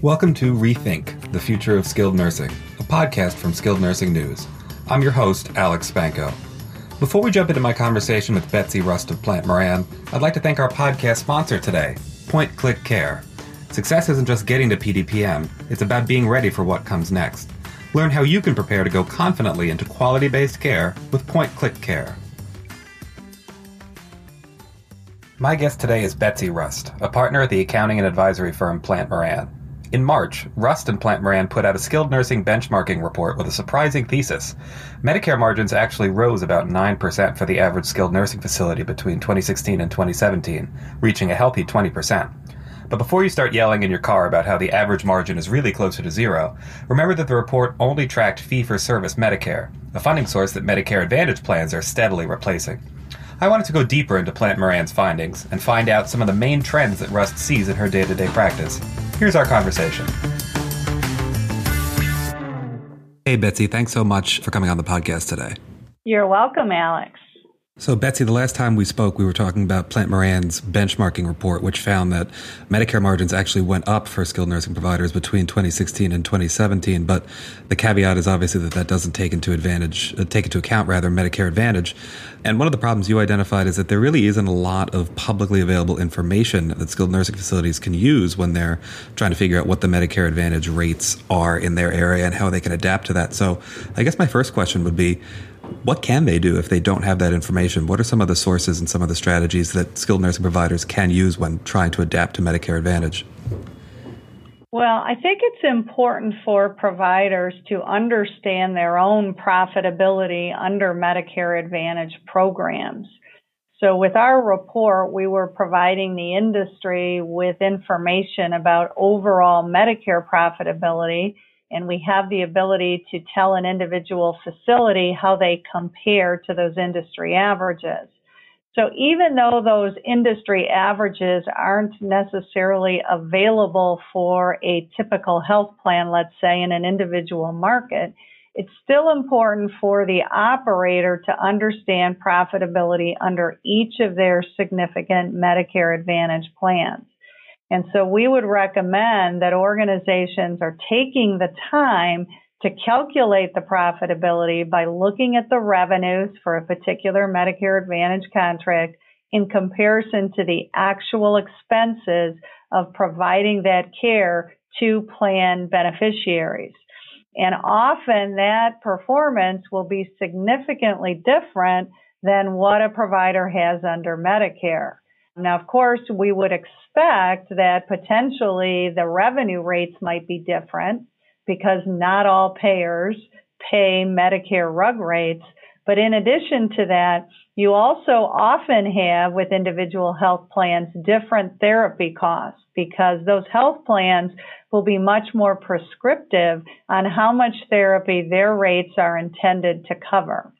Welcome to Rethink, the Future of Skilled Nursing, a podcast from Skilled Nursing News. I'm your host, Alex Spanko. Before we jump into my conversation with Betsy Rust of Plante Moran, I'd like to thank our podcast sponsor today, PointClickCare. Success isn't just getting to PDPM, it's about being ready for what comes next. Learn how you can prepare to go confidently into quality based care with PointClickCare. My guest today is Betsy Rust, a partner at the accounting and advisory firm Plante Moran. In March, Rust and Plante Moran put out a skilled nursing benchmarking report with a surprising thesis. Medicare margins actually rose about 9% for the average skilled nursing facility between 2016 and 2017, reaching a healthy 20%. But before you start yelling in your car about how the average margin is really closer to zero, remember that the report only tracked fee for service Medicare, a funding source that Medicare Advantage plans are steadily replacing. I wanted to go deeper into Plante Moran's findings and find out some of the main trends that Rust sees in her day to day practice. Here's our conversation. Hey, Betsy, thanks so much for coming on the podcast today. You're welcome, Alex. So, Betsy, the last time we spoke, we were talking about Plante Moran's benchmarking report, which found that Medicare margins actually went up for skilled nursing providers between 2016 and 2017. But the caveat is obviously that that doesn't take into advantage, uh, take into account rather Medicare Advantage. And one of the problems you identified is that there really isn't a lot of publicly available information that skilled nursing facilities can use when they're trying to figure out what the Medicare Advantage rates are in their area and how they can adapt to that. So, I guess my first question would be what can they do if they don't have that information? What are some of the sources and some of the strategies that skilled nursing providers can use when trying to adapt to Medicare Advantage? Well, I think it's important for providers to understand their own profitability under Medicare Advantage programs. So, with our report, we were providing the industry with information about overall Medicare profitability and we have the ability to tell an individual facility how they compare to those industry averages. So even though those industry averages aren't necessarily available for a typical health plan, let's say in an individual market, it's still important for the operator to understand profitability under each of their significant Medicare Advantage plans. And so we would recommend that organizations are taking the time to calculate the profitability by looking at the revenues for a particular Medicare Advantage contract in comparison to the actual expenses of providing that care to plan beneficiaries. And often that performance will be significantly different than what a provider has under Medicare. Now, of course, we would expect that potentially the revenue rates might be different because not all payers pay Medicare RUG rates. But in addition to that, you also often have with individual health plans different therapy costs because those health plans will be much more prescriptive on how much therapy their rates are intended to cover.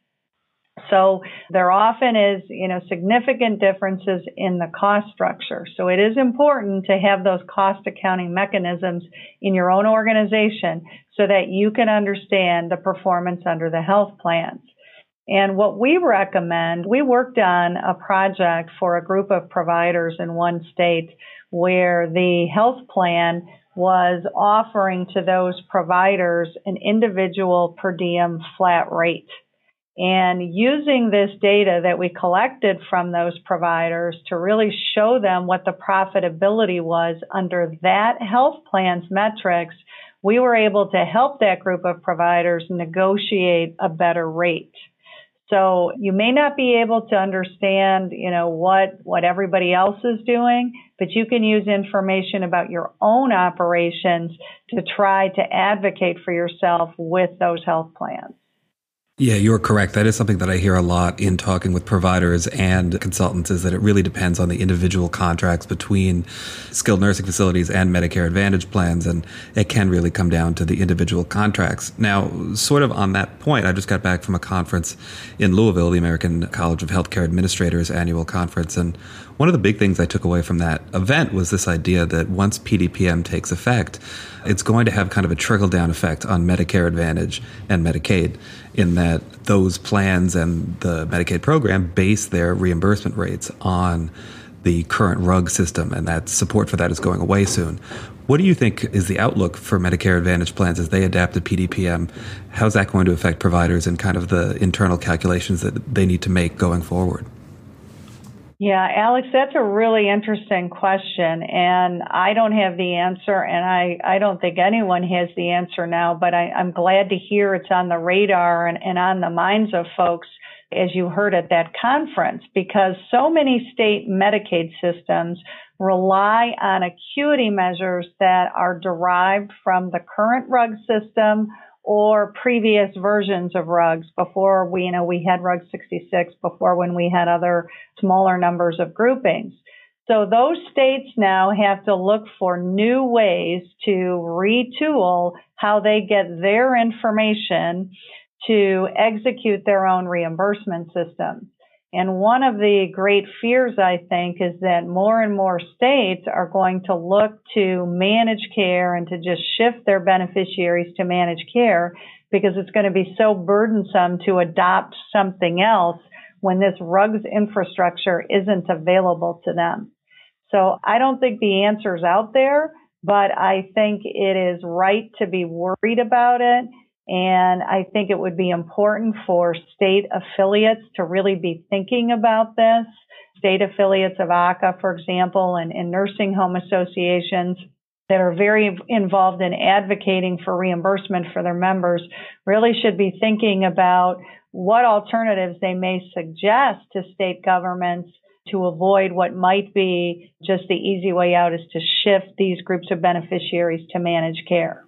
So there often is, you know, significant differences in the cost structure. So it is important to have those cost accounting mechanisms in your own organization so that you can understand the performance under the health plans. And what we recommend, we worked on a project for a group of providers in one state where the health plan was offering to those providers an individual per diem flat rate. And using this data that we collected from those providers to really show them what the profitability was under that health plan's metrics, we were able to help that group of providers negotiate a better rate. So you may not be able to understand, you know, what, what everybody else is doing, but you can use information about your own operations to try to advocate for yourself with those health plans. Yeah, you're correct. That is something that I hear a lot in talking with providers and consultants is that it really depends on the individual contracts between skilled nursing facilities and Medicare Advantage plans. And it can really come down to the individual contracts. Now, sort of on that point, I just got back from a conference in Louisville, the American College of Healthcare Administrators annual conference. And one of the big things I took away from that event was this idea that once PDPM takes effect, it's going to have kind of a trickle down effect on Medicare Advantage and Medicaid in that those plans and the Medicaid program base their reimbursement rates on the current RUG system and that support for that is going away soon. What do you think is the outlook for Medicare Advantage plans as they adapt to PDPM? How's that going to affect providers and kind of the internal calculations that they need to make going forward? Yeah, Alex, that's a really interesting question. And I don't have the answer, and I, I don't think anyone has the answer now, but I, am glad to hear it's on the radar and, and on the minds of folks, as you heard at that conference, because so many state Medicaid systems rely on acuity measures that are derived from the current RUG system or previous versions of rugs before we, you know, we had rug 66 before when we had other smaller numbers of groupings. So those states now have to look for new ways to retool how they get their information to execute their own reimbursement systems. And one of the great fears, I think, is that more and more states are going to look to manage care and to just shift their beneficiaries to manage care because it's going to be so burdensome to adopt something else when this RUGS infrastructure isn't available to them. So I don't think the answer is out there, but I think it is right to be worried about it and I think it would be important for state affiliates to really be thinking about this. State affiliates of AHCA, for example, and, and nursing home associations that are very involved in advocating for reimbursement for their members really should be thinking about what alternatives they may suggest to state governments to avoid what might be just the easy way out is to shift these groups of beneficiaries to managed care.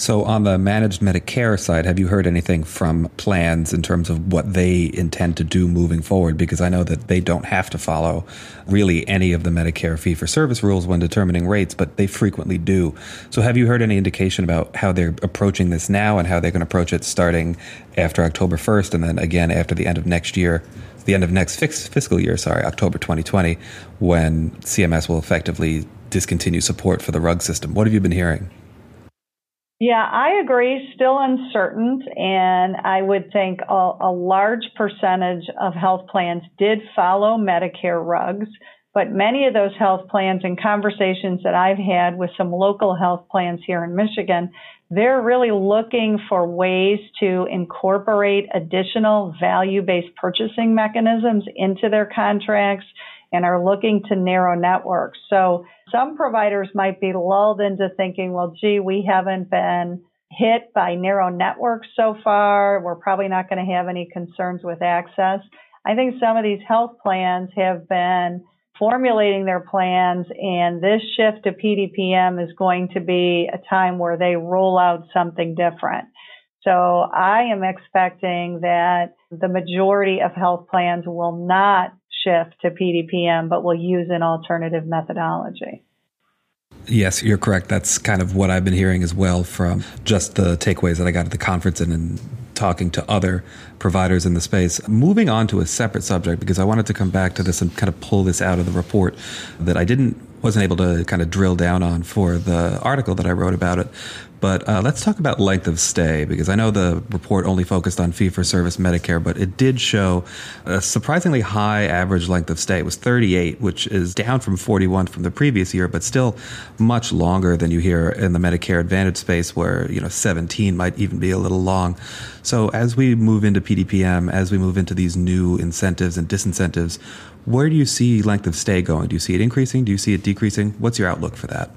So, on the managed Medicare side, have you heard anything from plans in terms of what they intend to do moving forward? Because I know that they don't have to follow really any of the Medicare fee for service rules when determining rates, but they frequently do. So, have you heard any indication about how they're approaching this now and how they're going to approach it starting after October 1st and then again after the end of next year? The end of next fiscal year, sorry, October 2020, when CMS will effectively discontinue support for the RUG system. What have you been hearing? Yeah, I agree. Still uncertain. And I would think a, a, large percentage of health plans did follow Medicare RUGs. But many of those health plans and conversations that I've had with some local health plans here in Michigan, they're really looking for ways to incorporate additional value based purchasing mechanisms into their contracts and are looking to narrow networks. So some providers might be lulled into thinking, well, gee, we haven't been hit by narrow networks so far. We're probably not going to have any concerns with access. I think some of these health plans have been formulating their plans and this shift to PDPM is going to be a time where they roll out something different. So I am expecting that the majority of health plans will not shift to PDPM, but will use an alternative methodology. Yes, you're correct. That's kind of what I've been hearing as well from just the takeaways that I got at the conference and in talking to other providers in the space. Moving on to a separate subject, because I wanted to come back to this and kind of pull this out of the report that I didn't wasn't able to kind of drill down on for the article that I wrote about it. But uh, let's talk about length of stay because I know the report only focused on fee for service Medicare, but it did show a surprisingly high average length of stay. It was 38, which is down from 41 from the previous year, but still much longer than you hear in the Medicare Advantage space, where you know 17 might even be a little long. So as we move into PDPM, as we move into these new incentives and disincentives, where do you see length of stay going? Do you see it increasing? Do you see it decreasing? What's your outlook for that?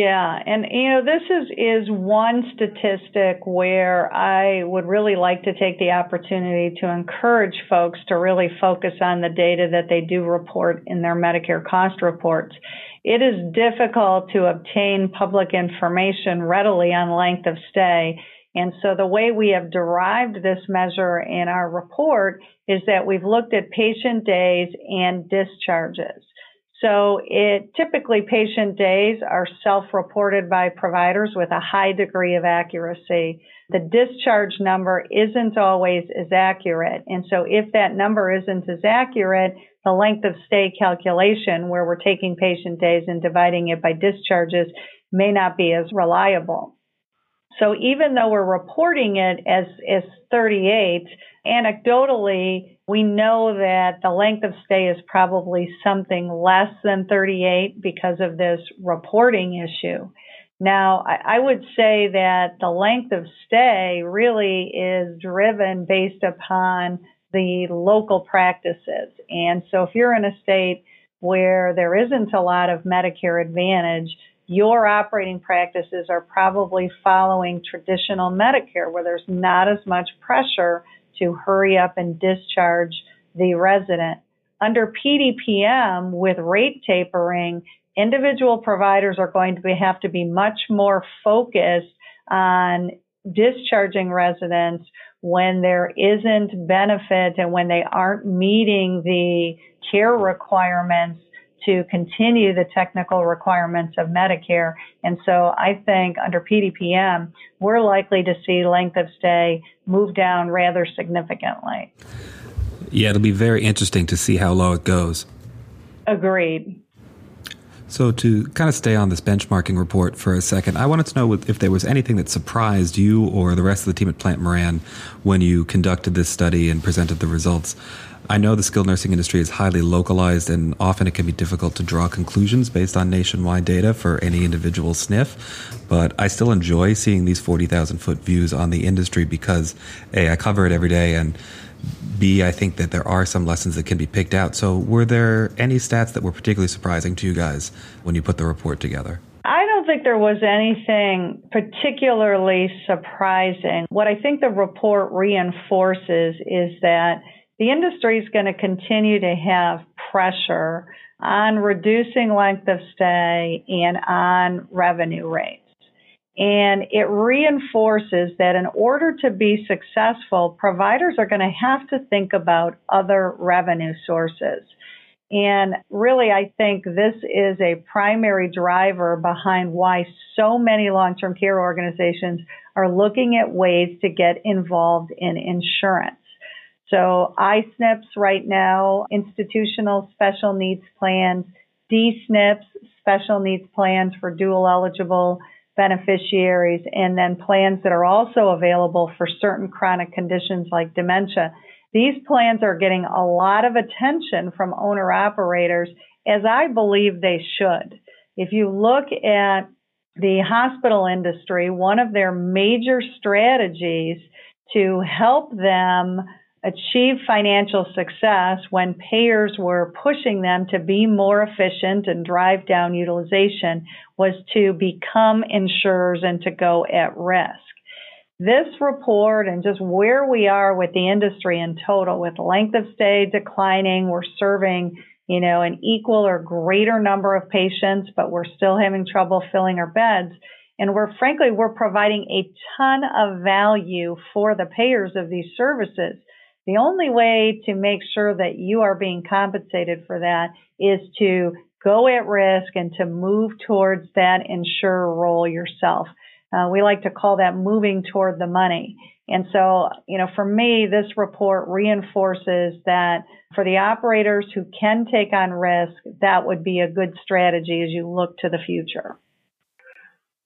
Yeah, and you know this is is one statistic where I would really like to take the opportunity to encourage folks to really focus on the data that they do report in their Medicare cost reports. It is difficult to obtain public information readily on length of stay. And so the way we have derived this measure in our report is that we've looked at patient days and discharges. So it typically patient days are self-reported by providers with a high degree of accuracy. The discharge number isn't always as accurate. And so if that number isn't as accurate, the length of stay calculation where we're taking patient days and dividing it by discharges may not be as reliable. So even though we're reporting it as, as 38, Anecdotally, we know that the length of stay is probably something less than 38 because of this reporting issue. Now, I, would say that the length of stay really is driven based upon the local practices. And so if you're in a state where there isn't a lot of Medicare Advantage, your operating practices are probably following traditional Medicare where there's not as much pressure to hurry up and discharge the resident. Under PDPM with rate tapering, individual providers are going to be, have to be much more focused on discharging residents when there isn't benefit and when they aren't meeting the care requirements to continue the technical requirements of Medicare. And so I think under PDPM, we're likely to see length of stay move down rather significantly. Yeah, it'll be very interesting to see how low it goes. Agreed. So, to kind of stay on this benchmarking report for a second, I wanted to know if there was anything that surprised you or the rest of the team at Plante Moran when you conducted this study and presented the results. I know the skilled nursing industry is highly localized and often it can be difficult to draw conclusions based on nationwide data for any individual SNF, but I still enjoy seeing these 40,000 foot views on the industry because A, I cover it every day and B, I think that there are some lessons that can be picked out. So, were there any stats that were particularly surprising to you guys when you put the report together? I don't think there was anything particularly surprising. What I think the report reinforces is that the industry is going to continue to have pressure on reducing length of stay and on revenue rates. And it reinforces that in order to be successful, providers are going to have to think about other revenue sources. And really, I think this is a primary driver behind why so many long term care organizations are looking at ways to get involved in insurance. So I-SNPs right now, institutional special needs plans, D-SNPs, special needs plans for dual eligible beneficiaries, and then plans that are also available for certain chronic conditions like dementia. These plans are getting a lot of attention from owner operators, as I believe they should. If you look at the hospital industry, one of their major strategies to help them achieve financial success when payers were pushing them to be more efficient and drive down utilization was to become insurers and to go at risk. This report and just where we are with the industry in total, with length of stay declining, we're serving, you know, an equal or greater number of patients, but we're still having trouble filling our beds. And we're frankly, we're providing a ton of value for the payers of these services. The only way to make sure that you are being compensated for that is to go at risk and to move towards that insurer role yourself. Uh, we like to call that moving toward the money. And so, you know, for me, this report reinforces that for the operators who can take on risk, that would be a good strategy as you look to the future.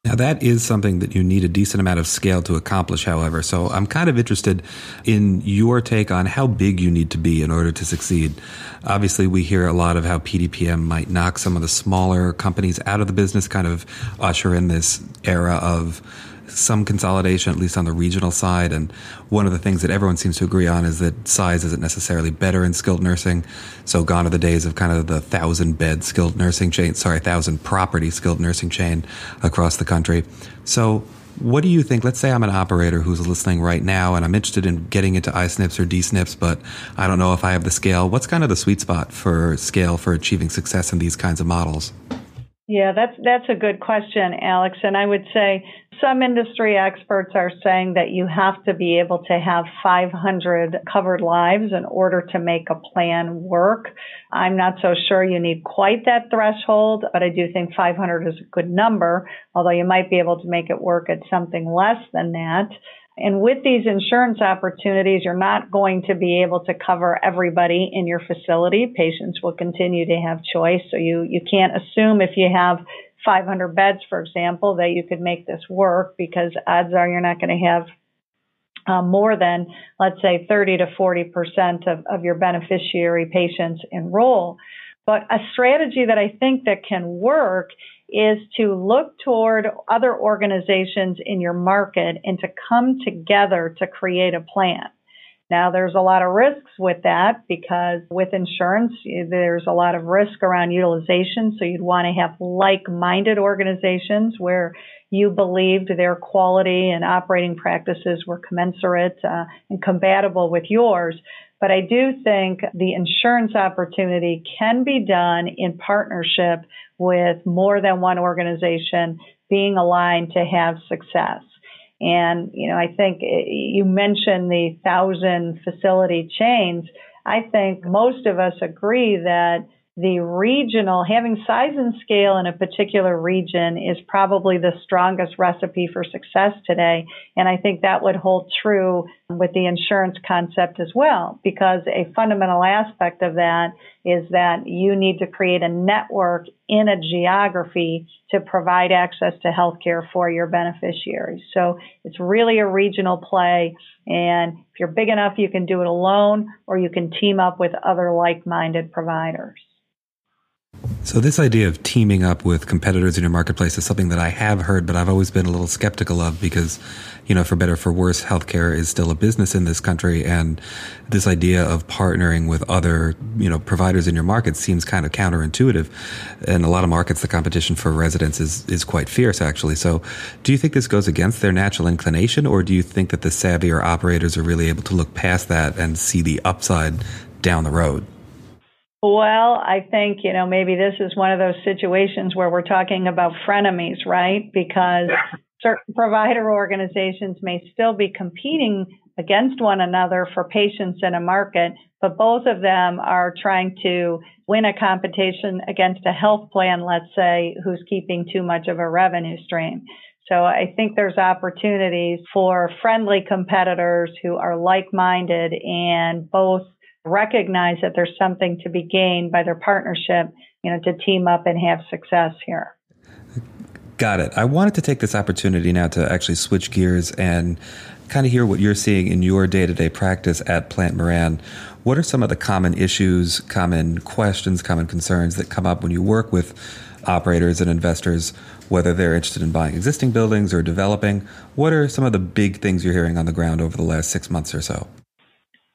Now, that is something that you need a decent amount of scale to accomplish, however. So I'm kind of interested in your take on how big you need to be in order to succeed. Obviously, we hear a lot of how PDPM might knock some of the smaller companies out of the business, kind of usher in this era of some consolidation, at least on the regional side. And one of the things that everyone seems to agree on is that size isn't necessarily better in skilled nursing. So gone are the days of kind of the thousand bed skilled nursing chain, sorry, thousand property skilled nursing chain across the country. So what do you think? Let's say I'm an operator who's listening right now and I'm interested in getting into I-SNPs or D-SNPs, but I don't know if I have the scale. What's kind of the sweet spot for scale for achieving success in these kinds of models? Yeah, that's that's a good question, Alex. And I would say some industry experts are saying that you have to be able to have 500 covered lives in order to make a plan work. I'm not so sure you need quite that threshold, but I do think 500 is a good number, although you might be able to make it work at something less than that. And with these insurance opportunities, you're not going to be able to cover everybody in your facility. Patients will continue to have choice. So you, you can't assume if you have 500 beds, for example, that you could make this work because odds are you're not going to have uh, more than, let's say, 30 to 40 percent of, of your beneficiary patients enroll. But a strategy that I think that can work is to look toward other organizations in your market and to come together to create a plan. Now, there's a lot of risks with that because with insurance, there's a lot of risk around utilization. So you'd want to have like minded organizations where you believed their quality and operating practices were commensurate uh, and compatible with yours. But I do think the insurance opportunity can be done in partnership with more than one organization being aligned to have success. And, you know, I think eh, you mentioned the thousand facility chains. I think most of us agree that the regional, having size and scale in a particular region is probably the strongest recipe for success today. And I think that would hold true with the insurance concept as well, because a fundamental aspect of that is that you need to create a network in a geography to provide access to healthcare for your beneficiaries. So it's really a regional play. And if you're big enough, you can do it alone or you can team up with other like-minded providers. So, this idea of teaming up with competitors in your marketplace is something that I have heard, but I've always been a little skeptical of because, you know, for better for worse, healthcare is still a business in this country. And this idea of partnering with other, you know, providers in your market seems kind of counterintuitive. In a lot of markets, the competition for residents is, is quite fierce, actually. So, do you think this goes against their natural inclination, or do you think that the savvier operators are really able to look past that and see the upside down the road? Well, I think, you know, maybe this is one of those situations where we're talking about frenemies, right? Because certain provider organizations may still be competing against one another for patients in a market, but both of them are trying to win a competition against a health plan, let's say, who's keeping too much of a revenue stream. So I think there's opportunities for friendly competitors who are like-minded and both recognize that there's something to be gained by their partnership, you know, to team up and have success here. Got it. I wanted to take this opportunity now to actually switch gears and kind of hear what you're seeing in your day to day practice at Plante Moran. What are some of the common issues, common questions, common concerns that come up when you work with operators and investors, whether they're interested in buying existing buildings or developing? What are some of the big things you're hearing on the ground over the last six months or so?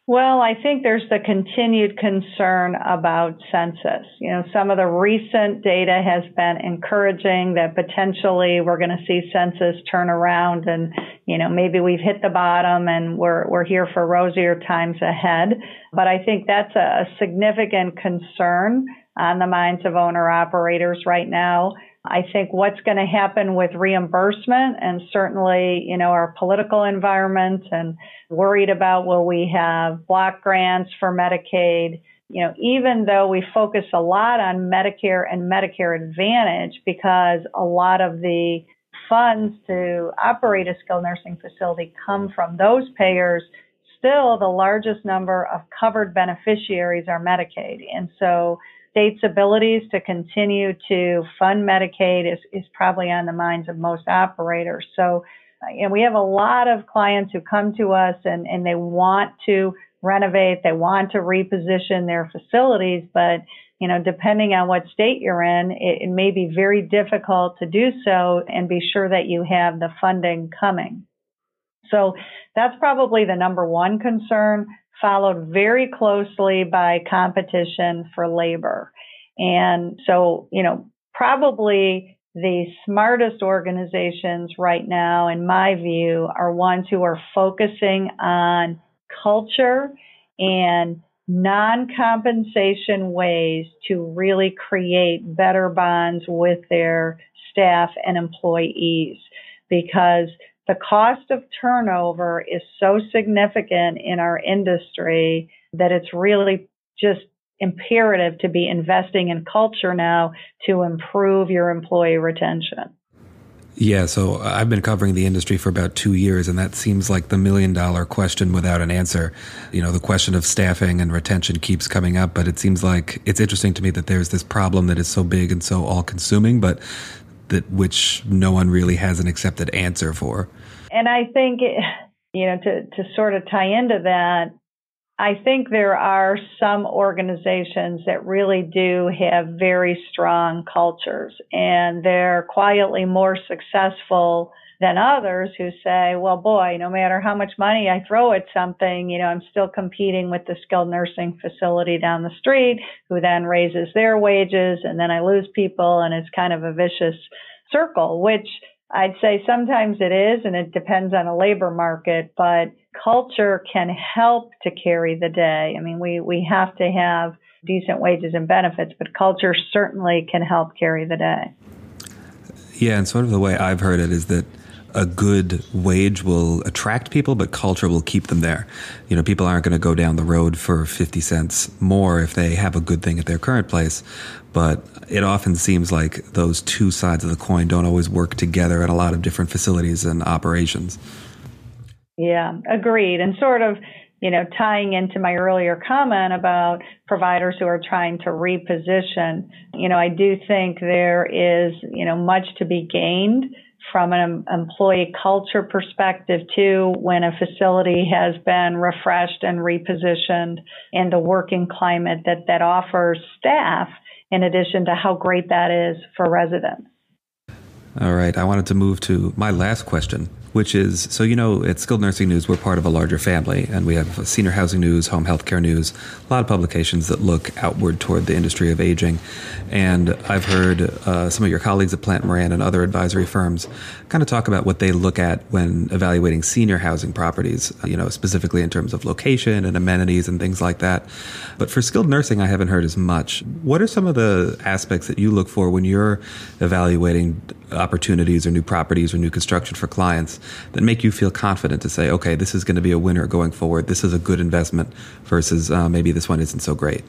Well, I think there's the continued concern about census. You know, some of the recent data has been encouraging that potentially we're going to see census turn around and, you know, maybe we've hit the bottom and we're, we're here for rosier times ahead. But I think that's a, a significant concern on the minds of owner operators right now. I think what's going to happen with reimbursement and certainly, you know, our political environment and worried about will we have block grants for Medicaid. You know, even though we focus a lot on Medicare and Medicare Advantage because a lot of the funds to operate a skilled nursing facility come from those payers, still the largest number of covered beneficiaries are Medicaid. And so state's abilities to continue to fund Medicaid is, is probably on the minds of most operators. So, and we have a lot of clients who come to us and, and they want to renovate, they want to reposition their facilities, but you know, depending on what state you're in, it, it may be very difficult to do so and be sure that you have the funding coming. So that's probably the number one concern followed very closely by competition for labor. And so, you know, probably the smartest organizations right now, in my view, are ones who are focusing on culture and non compensation ways to really create better bonds with their staff and employees because the cost of turnover is so significant in our industry that it's really just imperative to be investing in culture now to improve your employee retention. Yeah, so I've been covering the industry for about two years, and that seems like the million dollar question without an answer. You know, the question of staffing and retention keeps coming up, but it seems like it's interesting to me that there's this problem that is so big and so all consuming, but that which no one really has an accepted answer for. And I think, you know, to, to sort of tie into that, I think there are some organizations that really do have very strong cultures and they're quietly more successful than others who say, well, boy, no matter how much money I throw at something, you know, I'm still competing with the skilled nursing facility down the street who then raises their wages and then I lose people and it's kind of a vicious circle, which I'd say sometimes it is and it depends on a labor market, but culture can help to carry the day. I mean, we, we have to have decent wages and benefits, but culture certainly can help carry the day. Yeah, and sort of the way I've heard it is that a good wage will attract people, but culture will keep them there. You know, people aren't going to go down the road for 50 cents more if they have a good thing at their current place. But it often seems like those two sides of the coin don't always work together at a lot of different facilities and operations. Yeah, agreed. And sort of, you know, tying into my earlier comment about providers who are trying to reposition, you know, I do think there is, you know, much to be gained from an employee culture perspective too when a facility has been refreshed and repositioned and the working climate that that offers staff in addition to how great that is for residents. All right, I wanted to move to my last question which is so you know at skilled nursing news we're part of a larger family and we have senior housing news home healthcare news a lot of publications that look outward toward the industry of aging. And i've heard uh, some of your colleagues at plante Moran and other advisory firms kind of talk about what they look at when evaluating senior housing properties you know specifically in terms of location and amenities and things like that. But for skilled nursing i haven't heard as much. What are some of the aspects that you look for when you're evaluating opportunities or new properties or new construction for clients that make you feel confident to say, okay, this is going to be a winner going forward. This is a good investment versus uh, maybe this one isn't so great?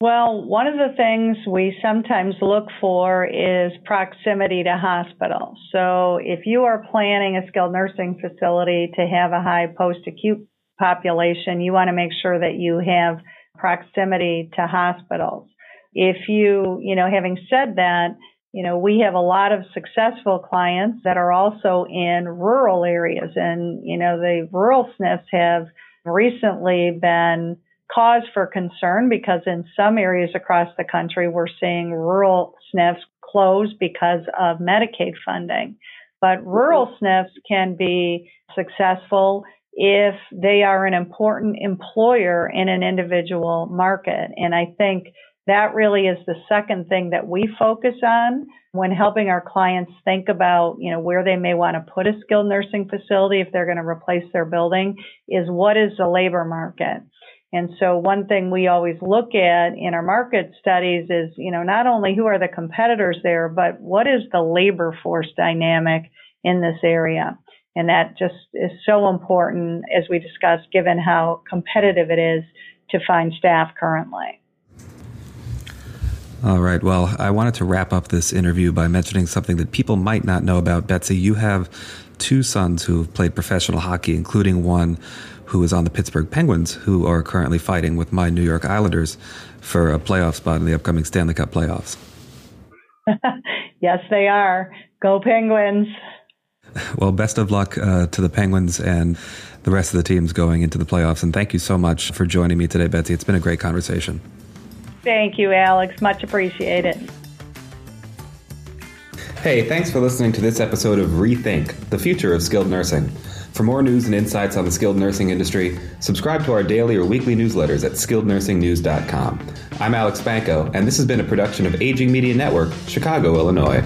Well, one of the things we sometimes look for is proximity to hospitals. So if you are planning a skilled nursing facility to have a high post acute population, you want to make sure that you have proximity to hospitals. If you, you know, having said that, you know, we have a lot of successful clients that are also in rural areas and, you know, the rural SNFs have recently been cause for concern because in some areas across the country, we're seeing rural SNFs close because of Medicaid funding. But rural mm-hmm. SNFs can be successful if they are an important employer in an individual market. And I think that really is the second thing that we focus on when helping our clients think about, you know, where they may want to put a skilled nursing facility if they're going to replace their building is what is the labor market? And so one thing we always look at in our market studies is, you know, not only who are the competitors there, but what is the labor force dynamic in this area? And that just is so important as we discussed, given how competitive it is to find staff currently. All right. Well, I wanted to wrap up this interview by mentioning something that people might not know about Betsy. You have two sons who have played professional hockey, including one who is on the Pittsburgh Penguins, who are currently fighting with my New York Islanders for a playoff spot in the upcoming Stanley Cup playoffs. yes, they are. Go Penguins. Well, best of luck uh, to the Penguins and the rest of the teams going into the playoffs. And thank you so much for joining me today, Betsy. It's been a great conversation. Thank you, Alex. Much appreciated. Hey, thanks for listening to this episode of Rethink, the future of skilled nursing. For more news and insights on the skilled nursing industry, subscribe to our daily or weekly newsletters at skillednursingnews.com. I'm Alex Spanko, and this has been a production of Aging Media Network, Chicago, Illinois.